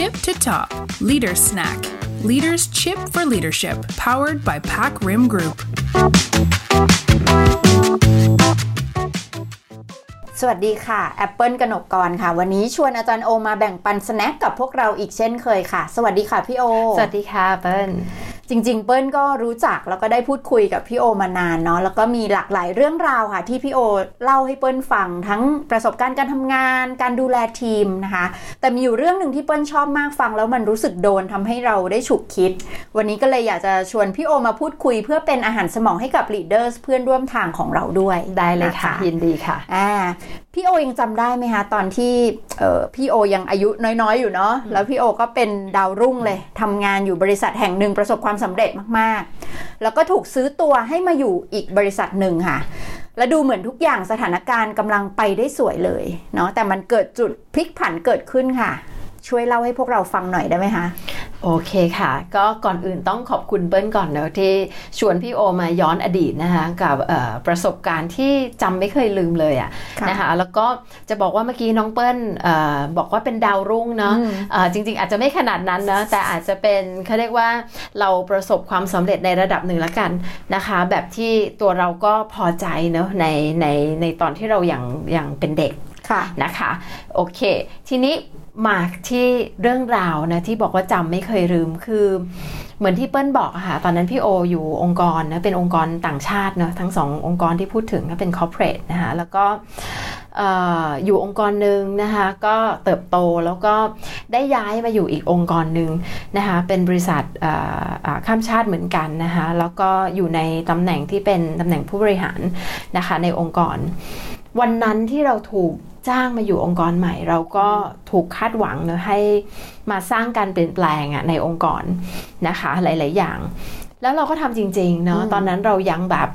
tip to top Leader Snack Leaders Chip for Leadership powered by Pack Rim Group สวัสดีค่ะ แอปเปิลกนกกรค่ะ วันนี้ชวนอาจารย์โอมาแบ่งปันสแน็คกับพวกเราอีกเช่นเคยค่ะ สวัสดีค่ะพี่โอ สวัสดีค่ะเปิ้ล จริง ๆ เปิ้ลก็รู้จักแล้วก็ได้พูดคุยกับพี่โอมานานเนาะแล้วก็มีหลากหลายเรื่องราวค่ะ ที่พี่โอเล่าให้เปิ้ลฟังทั้งประสบการณ์การทำงาน การดูแลทีมนะคะ แต่มีอยู่เรื่องหนึ่งที่เปิ้ลชอบมากฟัง แล้วมันรู้สึกโดนทำให้เราได้ฉุกคิด วันนี้ก็เลยอยากจะชวนพี่โอมาพูดคุย เพื่อเป็นอาหารสมองให้กับลีดเดอร์เพื่อนร่วมทางของเราด้วยได้เลยค่ะนยินดีค่ะอ่าพี่โอยังจำได้ไหมคะตอนที่เอ่อพี่โอยังอายุน้อยๆ อยู่เนาะแล้วพี่โอก็เป็นดาวรุ่งเลยทำงานอยู่บริษัทแห่งหนึ่งประสบความสำเร็จมากๆ แล้วก็ถูกซื้อตัวให้มาอยู่อีกบริษัทหนึ่งค่ะ และดูเหมือนทุกอย่างสถานการณ์กำลังไปได้สวยเลยเนาะแต่มันเกิดจุดพลิกผันเกิดขึ้นค่ะ ช่วยเล่าให้พวกเราฟังหน่อยได้ไหมคะ โอเคค่ะ ก็ก่อนอื่นต้องขอบคุณเปิ้ลก่อนเนอะที่ชวนพี่โอมาย้อนอดีตนะคะกับเอ่อประสบการณ์ที่จำไม่เคยลืมเลยอะค่ะนะคะแล้วก็จะบอกว่าเมื่อกี้น้องเปิ้ลเอ่อบอกว่าเป็นดาวรุ่งเนาะอืมเอ่อจริง ๆ อาจจะไม่ขนาดนั้นนะแต่อาจจะเป็นเขาเรียกว่าเราประสบความสำเร็จในระดับหนึ่งละกันนะคะ แบบที่ตัวเราก็พอใจเนอะในในในตอนที่เรายังยังเป็นเด็กค่ะ นะคะ โอเค ทีนี้มาที่เรื่องราวนะที่บอกว่าจำไม่เคยลืมคือ เหมือนที่เปิ้ลบอกอะค่ะตอนนั้นพี่โออยู่องค์กรนะเป็นองค์กรต่างชาติเนะทั้งสององค์กรที่พูดถึงก็เป็น corporate นะคะแล้วก็ออยู่องค์กรหนึ่งนะคะก็เติบโตแล้วก็ได้ย้ายมาอยู่อีกองค์กรหนึ่งนะคะเป็นบริษัทข้ามชาติเหมือนกันนะคะแล้วก็อยู่ในตำแหน่งที่เป็นตำแหน่งผู้บริหารนะคะในองค์กร วันนั้นที่เราถูกจ้างมาอยู่องค์กรใหม่ เราก็ถูกคาดหวังเนอะให้มาสร้างการเปลี่ยนแปลงอะในองค์กรนะคะ หลาย ๆ อย่าง แล้วเราก็ทำจริง ๆ เนาะอืมตอนนั้นเรายังแบบ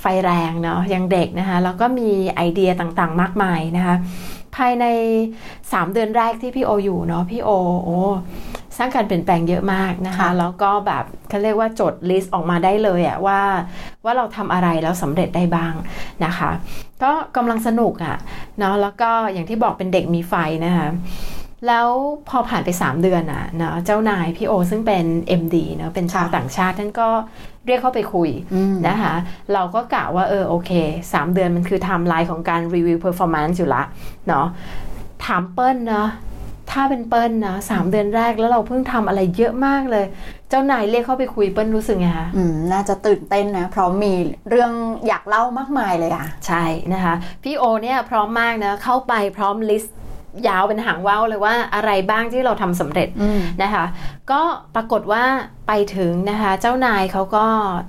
ไฟแรงเนาะยังเด็กนะคะแล้วก็มีไอเดียต่างๆ มากมายนะคะ ภายใน 3 เดือนแรกที่พี่โออยู่เนาะพี่โอโอ้ สร้างการเปลี่ยนแปลงเยอะมากนะคะค่ะแล้วก็แบบเขาเรียกว่าจดลิสต์ออกมาได้เลยอะว่าว่าเราทำอะไรแล้วสำเร็จได้บ้างนะคะ ก็กำลังสนุกอะเนาะแล้วก็อย่างที่บอกเป็นเด็กมีไฟนะคะแล้วพอผ่านไป 3 เดือนอะเนาะเจ้านายพี่โอซึ่งเป็น MD เนาะเป็นชาวค่ะต่างชาติท่านก็เรียกเข้าไปคุยอืมนะคะเราก็กะว่าเออโอเค 3 เดือนมันคือไทม์ไลน์ของการ review performance อยู่ละเนาะถามเปิ้ลเนาะ ถ้าเป็นเปิ้ลนะสามเดือนแรกแล้วเราเพิ่งทำอะไรเยอะมากเลย เจ้านายเรียกเข้าไปคุยเปิ้ลรู้สึกไงคะอืมน่าจะตื่นเต้นนะเพราะมีเรื่องอยากเล่ามากมายเลยอะใช่นะคะพี่โอเนี่ยพร้อมมากนะเข้าไปพร้อม list ยาวเป็นหางว่าวเลยว่าอะไรบ้างที่เราทำสำเร็จอืมนะคะ ก็ปรากฏว่าไปถึงนะคะ เจ้านายเขาก็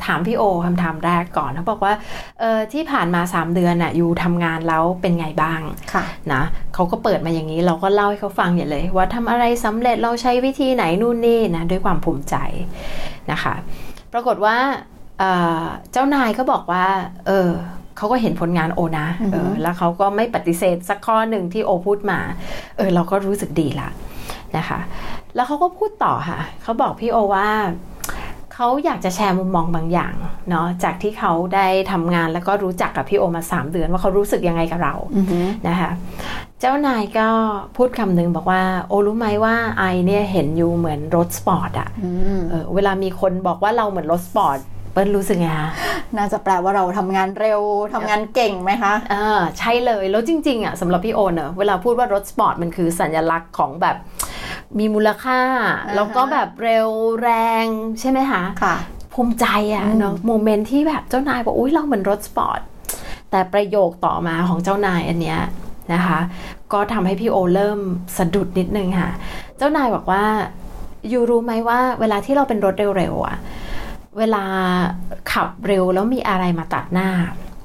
ถามพี่โอคำถามแรกก่อนเขาบอกว่าเออที่ผ่านมา 3 เดือนน่ะอยู่ทำงานแล้วเป็นไงบ้างค่ะนะเขาก็เปิดมาอย่างนี้เราก็เล่าให้เขาฟังอย่างเลย ว่าทำอะไรสำเร็จเราใช้วิธีไหนนู่นนี่นะด้วยความภูมิใจนะคะ ปรากฏว่าเอ่อเจ้านายก็บอกว่า เออ เขาก็เห็นผลงานโอนะอือฮึเออแล้วเขาก็ไม่ปฏิเสธสักข้อหนึ่งที่โอพูดมาเออเราก็รู้สึกดีละนะคะแล้วเขาก็พูดต่อค่ะเขาบอกพี่โอว่าเขาอยากจะแชร์มุมมองบางอย่างเนาะจากที่เขาได้ทำงานแล้วก็รู้จักกับพี่โอมา 3 เดือนว่าเขารู้สึกยังไงกับเราอือหือนะคะเจ้านายก็พูดคำหนึ่งบอกว่า โอรู้ไหมว่า I เนี่ยเห็น you เหมือนรถสปอร์ตอะอืมเออเวลามีคนบอกว่าเราเหมือนรถสปอร์ตเปิ้ลรู้สึกไงคะ น่าจะแปลว่าเราทำงานเร็วทำงานเก่งไหมคะอ่าใช่เลยแล้วจริงๆอะสำหรับพี่โอเนอะเวลาพูดว่ารถสปอร์ตมันคือสัญลักษณ์ของแบบมีมูลค่าอ่าฮะแล้วก็แบบเร็วแรงใช่ไหมคะค่ะภูมิใจอะอืมเนาะโมเมนต์ที่แบบเจ้านายบอกอุ้ยเราเหมือนรถสปอร์ตแต่ประโยคต่อมาของเจ้านายอันเนี้ยนะคะ ก็ทำให้พี่โอเริ่มสะดุดนิดนึงค่ะ เจ้านายบอกว่ายูรู้ไหมว่าเวลาที่เราเป็นรถเร็วๆอะ เวลาขับเร็วแล้วมีอะไรมาตัดหน้า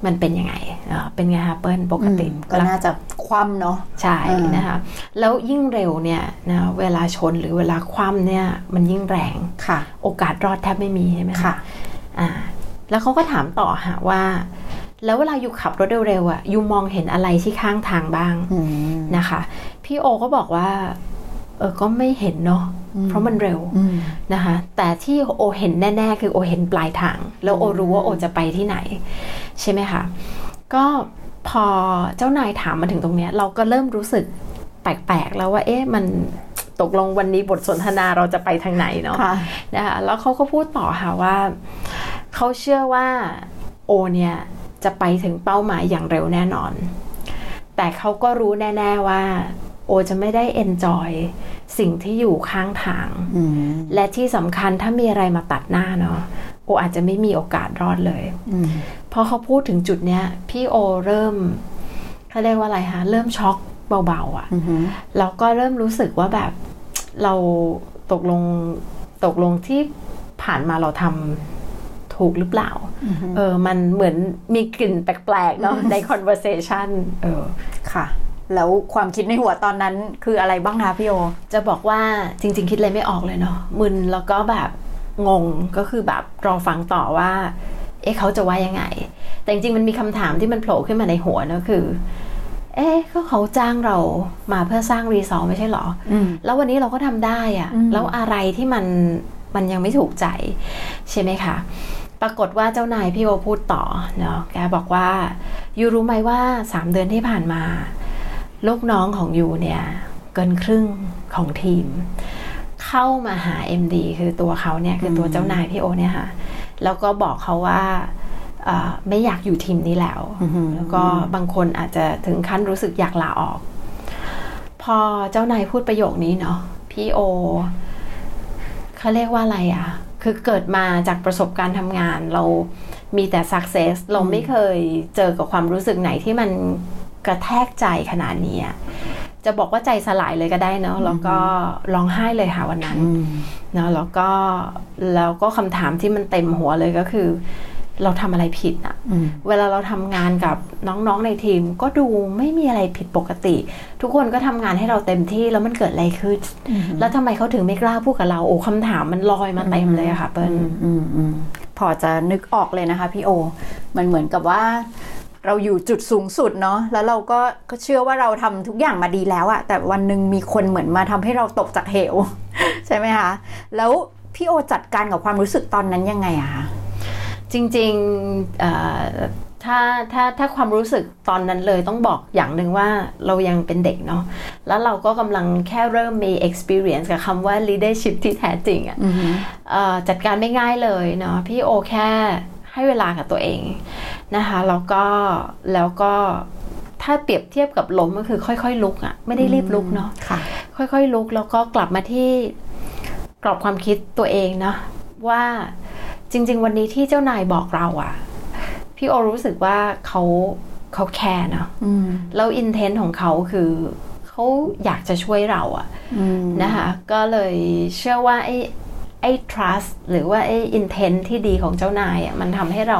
มันเป็นยังไงเออเป็นไงคะเปิ้ลปกติอืมก็น่าจะคว่ำเนาะ ใช่อืมนะคะ แล้วยิ่งเร็วเนี่ยนะเวลาชนหรือเวลาคว่ำเนี่ยมันยิ่งแรงค่ะ โอกาสรอดแทบไม่มีใช่ไหมค่ะอ่าแล้วเขาก็ถามต่อค่ะว่า แล้วเวลาอยู่ขับรถเร็วๆอะยูมองเห็นอะไรที่ข้างทางบ้างอืมนะคะ พี่โอก็บอกว่า เออก็ไม่เห็นเนาะอืมเพราะมันเร็วอืมนะคะแต่ที่โอเห็นแน่ ๆ คือโอเห็นปลายทาง แล้วโอรู้ว่าโอจะไปที่ไหน ใช่ไหมคะ ก็พอเจ้านายถามมาถึงตรงเนี้ย เราก็เริ่มรู้สึกแปลกๆแล้วว่า เอ๊ะมันตกลงวันนี้บทสนทนาเราจะไปทางไหนเนาะค่ะนะคะแล้วเขาก็พูดต่อค่ะว่า เขาเชื่อว่าโอเนี่ยจะไปถึงเป้าหมายอย่างเร็วแน่นอน แต่เขาก็รู้แน่ ๆว่าโอ จะไม่ได้เอนจอยสิ่งที่อยู่ข้างทางอืมและที่สำคัญถ้ามีอะไรมาตัดหน้าเนาะโออาจจะไม่มีโอกาสรอดเลยอืมพอเขาพูดถึงจุดเนี้ยพี่โอเริ่มเขาเรียกว่าอะไรคะเริ่มช็อกเบาๆอะ่ะอืมแล้วก็เริ่มรู้สึกว่าแบบเราตกลงตกลงที่ผ่านมาเราทำถูกหรือเปล่า เออ มันเหมือนมีกลิ่นแปลกๆเนาะใน conversation เออ ค่ะ แล้วความคิดในหัวตอนนั้นคืออะไรบ้างคะพี่โอ จะบอกว่าจริง ๆ คิดอะไรไม่ออกเลยเนาะมึนแล้วก็แบบงงก็คือแบบรอฟังต่อว่า เอ๊ะเขาจะว่ายังไง แต่จริงๆมันมีคำถามที่มันโผล่ขึ้นมาในหัวเนอะคือ เอ๊ะก็เขาจ้างเรามาเพื่อสร้างรีสอร์ทไม่ใช่เหรออืมแล้ววันนี้เราก็ทำได้อะอืมแล้วอะไรที่มันมันยังไม่ถูกใจ ใช่ไหมคะปรากฏว่าเจ้านายพี่โอพูดต่อเนาะแกบอกว่ายูรู้ไหมว่าสามเดือนที่ผ่านมา ลูกน้องของยูเนี่ยเกินครึ่งของทีม เข้ามาหา MD คือตัวเขาเนี่ยคือตัวเจ้านายพี่โอเนี่ยค่ะแล้วก็บอกเขาว่าเอ่อไม่อยากอยู่ทีมนี้แล้ว แล้วก็บางคนอาจจะถึงขั้นรู้สึกอยากลาออก พอเจ้านายพูดประโยคนี้เนาะพี่โอเขาเรียกว่าอะไรอะ่ะ คือเกิดมาจากประสบการณ์ทำงานเรามีแต่ success เราไม่เคยเจอกับความรู้สึกไหนที่มัน กระแทกใจขนาดนี้อะจะบอกว่าใจสลายเลยก็ได้เนาะแล้วก็ร้องไห้เลยค่ะวันนั้นอืมเนาะแล้วก็แล้วก็คำถามที่มันเต็มหัวเลยก็คือ เราทำอะไรผิดอะอืมเวลาเราทำงานกับน้องๆในทีม ก็ดูไม่มีอะไรผิดปกติ ทุกคนก็ทำงานให้เราเต็มที่แล้วมันเกิดอะไรขึ้น แล้วทำไมเขาถึงไม่กล้าพูดกับเราโอ้คำถามมันลอยมาเต็มเลยอะค่ะเปิ้ลอืมอืมพอจะนึกออกเลยนะคะพี่โอ มันเหมือนกับว่า เราอยู่จุดสูงสุดเนาะแล้วเราก็ก็เชื่อว่าเราทำทุกอย่างมาดีแล้วอะแต่วันหนึ่งมีคนเหมือนมาทำให้เราตกจากเหว ใช่ไหมคะ แล้วพี่โอจัดการกับความรู้สึกตอนนั้นยังไงอะคะจริงๆเอ่อถ้าถ้าถ้าความรู้สึกตอนนั้นเลยต้องบอกอย่างหนึ่งว่าเรายังเป็นเด็กเนาะแล้วเราก็กำลังแค่เริ่มมี experience กับคำว่า leadership ที่แท้จริงอะเอ่อจัดการไม่ง่ายเลยเนาะพี่โอแค่ให้เวลากับตัวเอง นะคะแล้วก็แล้วก็ถ้าเปรียบเทียบกับล้มก็คือค่อยๆ ลุกอะ่ะไม่ได้รีบลุกเนาะค่ะค่อยๆ ลุกแล้วก็กลับมาที่กรอบความคิดตัวเองเนาะว่าจริง ๆ วันนี้ที่เจ้านายบอกเราอะ่ะ พี่โอรู้สึกว่าเขาเขาแคร์เนาะอืมแล้วอินเทนต์ของเขาคือเขาอยากจะช่วยเราอะอืมนะคะก็เลยเชื่อว่าไอ้ไอ้ trust หรือว่าไอ้ intent ที่ดีของเจ้านายอะมันทำให้เรา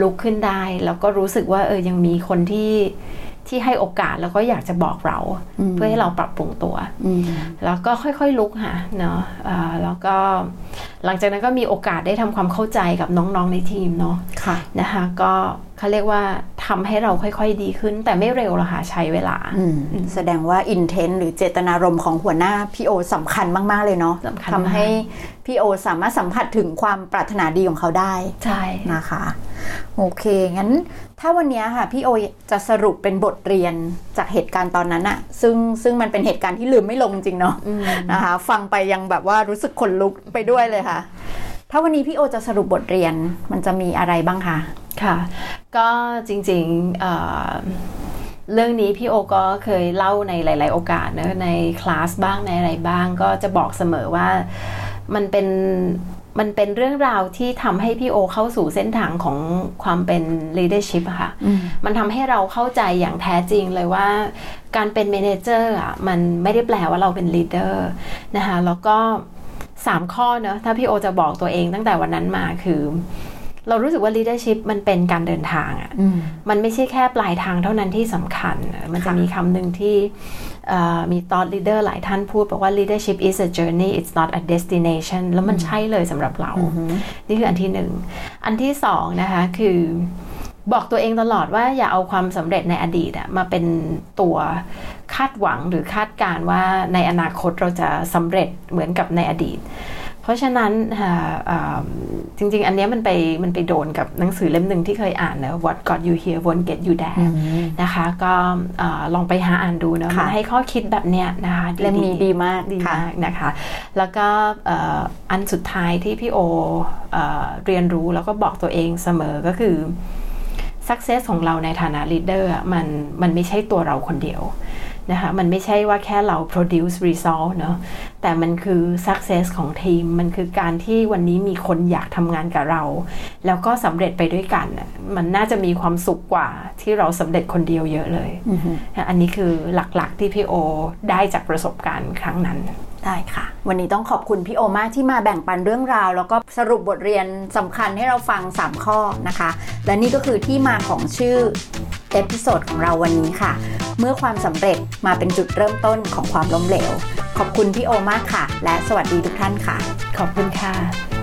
ลุกขึ้นได้ แล้วก็รู้สึกว่าเออยังมีคนที่ที่ให้โอกาสแล้วก็อยากจะบอกเรา เพื่อให้เราปรับปรุงตัวอืมแล้วก็ค่อยๆลุกค่ะเนาะอ่าแล้วก็หลังจากนั้นก็มีโอกาสได้ทำความเข้าใจกับน้องๆในทีมเนาะค่ะนะคะก็เขาเรียกว่า ทำให้เราค่อยๆดีขึ้น แต่ไม่เร็วหรอกค่ะใช้เวลาอืมแสดงว่าอินเทนต์หรือเจตนารมณ์ของหัวหน้าพี่โอสำคัญมากๆเลยเนาะสำคัญทำให้พี่โอสามารถสัมผัสถึงความปรารถนาดีของเขาได้ ใช่นะคะ โอเค งั้น ถ้าวันนี้ค่ะพี่โอจะสรุปเป็นบทเรียนจากเหตุการณ์ตอนนั้นอะซึ่งซึ่งมันเป็นเหตุการณ์ที่ลืมไม่ลงจริงเนาะนะคะ ฟังไปยังแบบว่ารู้สึกขนลุกไปด้วยเลยค่ะ ถ้าวันนี้พี่โอจะสรุปบทเรียนมันจะมีอะไรบ้างคะ ค่ะ ก็จริงๆเอ่อเรื่องนี้พี่โอก็เคยเล่าในหลาย ๆ โอกาสนะในคลาสบ้างในอะไรบ้าง ก็จะบอกเสมอว่ามันเป็นมันเป็นเรื่องราวที่ทำให้พี่โอเข้าสู่เส้นทางของความเป็น leadership อะค่ะ มันทำให้เราเข้าใจอย่างแท้จริงเลยว่าการเป็น manager อะมันไม่ได้แปลว่าเราเป็น leader นะคะแล้วก็ 3 ข้อเนอะถ้าพี่โอจะบอกตัวเองตั้งแต่วันนั้นมาคือ เรารู้สึกว่า leadership มันเป็นการเดินทางอะอืมมันไม่ใช่แค่ปลายทางเท่านั้นที่สำคัญ มันจะมีคำหนึ่งที่เอ่อมีตอน leader หลายท่านพูดบอกว่า leadership is a journey it's not a destination แล้วมันใช่เลยสำหรับเรา นี่คืออันที่หนึ่ง อันที่สองนะคะคือ บอกตัวเองตลอดว่าอย่าเอาความสำเร็จในอดีตอะมาเป็นตัวคาดหวังหรือคาดการณ์ว่าในอนาคตเราจะสำเร็จเหมือนกับในอดีต เพราะราะฉะนั้นจริง ๆ อันนี้มันไปมันไปโดนกับหนังสือเล่มหนึ่งที่เคยอ่านนะ What got you here won't get you there นะคะ ก็ลองไปหาอ่านดูนะมันให้ข้อคิดแบบเนี้ยนะคะเล่มนี้ดีมากดีมากนะคะ แล้วก็อันสุดท้ายที่พี่โอเรียนรู้แล้วก็บอกตัวเองเสมอก็คือ success ของเราในฐานะ leader มันมันไม่ใช่ตัวเราคนเดียวนะคะมันไม่ใช่ว่าแค่เรา produce result เนาะแต่มันคือ success ของทีม มันคือการที่วันนี้มีคนอยากทำงานกับเรา แล้วก็สำเร็จไปด้วยกัน มันน่าจะมีความสุขกว่าที่เราสำเร็จคนเดียวเยอะเลย อันนี้คือหลักๆที่พี่โอได้จากประสบการณ์ครั้งนั้น ได้ค่ะ วันนี้ต้องขอบคุณพี่โอมากที่มาแบ่งปันเรื่องราว แล้วก็สรุปบทเรียนสำคัญให้เราฟัง 3 ข้อนะคะ และนี่ก็คือที่มาของชื่อ episode ของเราวันนี้ค่ะ เมื่อความสำเร็จมาเป็นจุดเริ่มต้นของความล้มเหลว ขอบคุณพี่โอมากค่ะ และสวัสดีทุกท่านค่ะ ขอบคุณค่ะ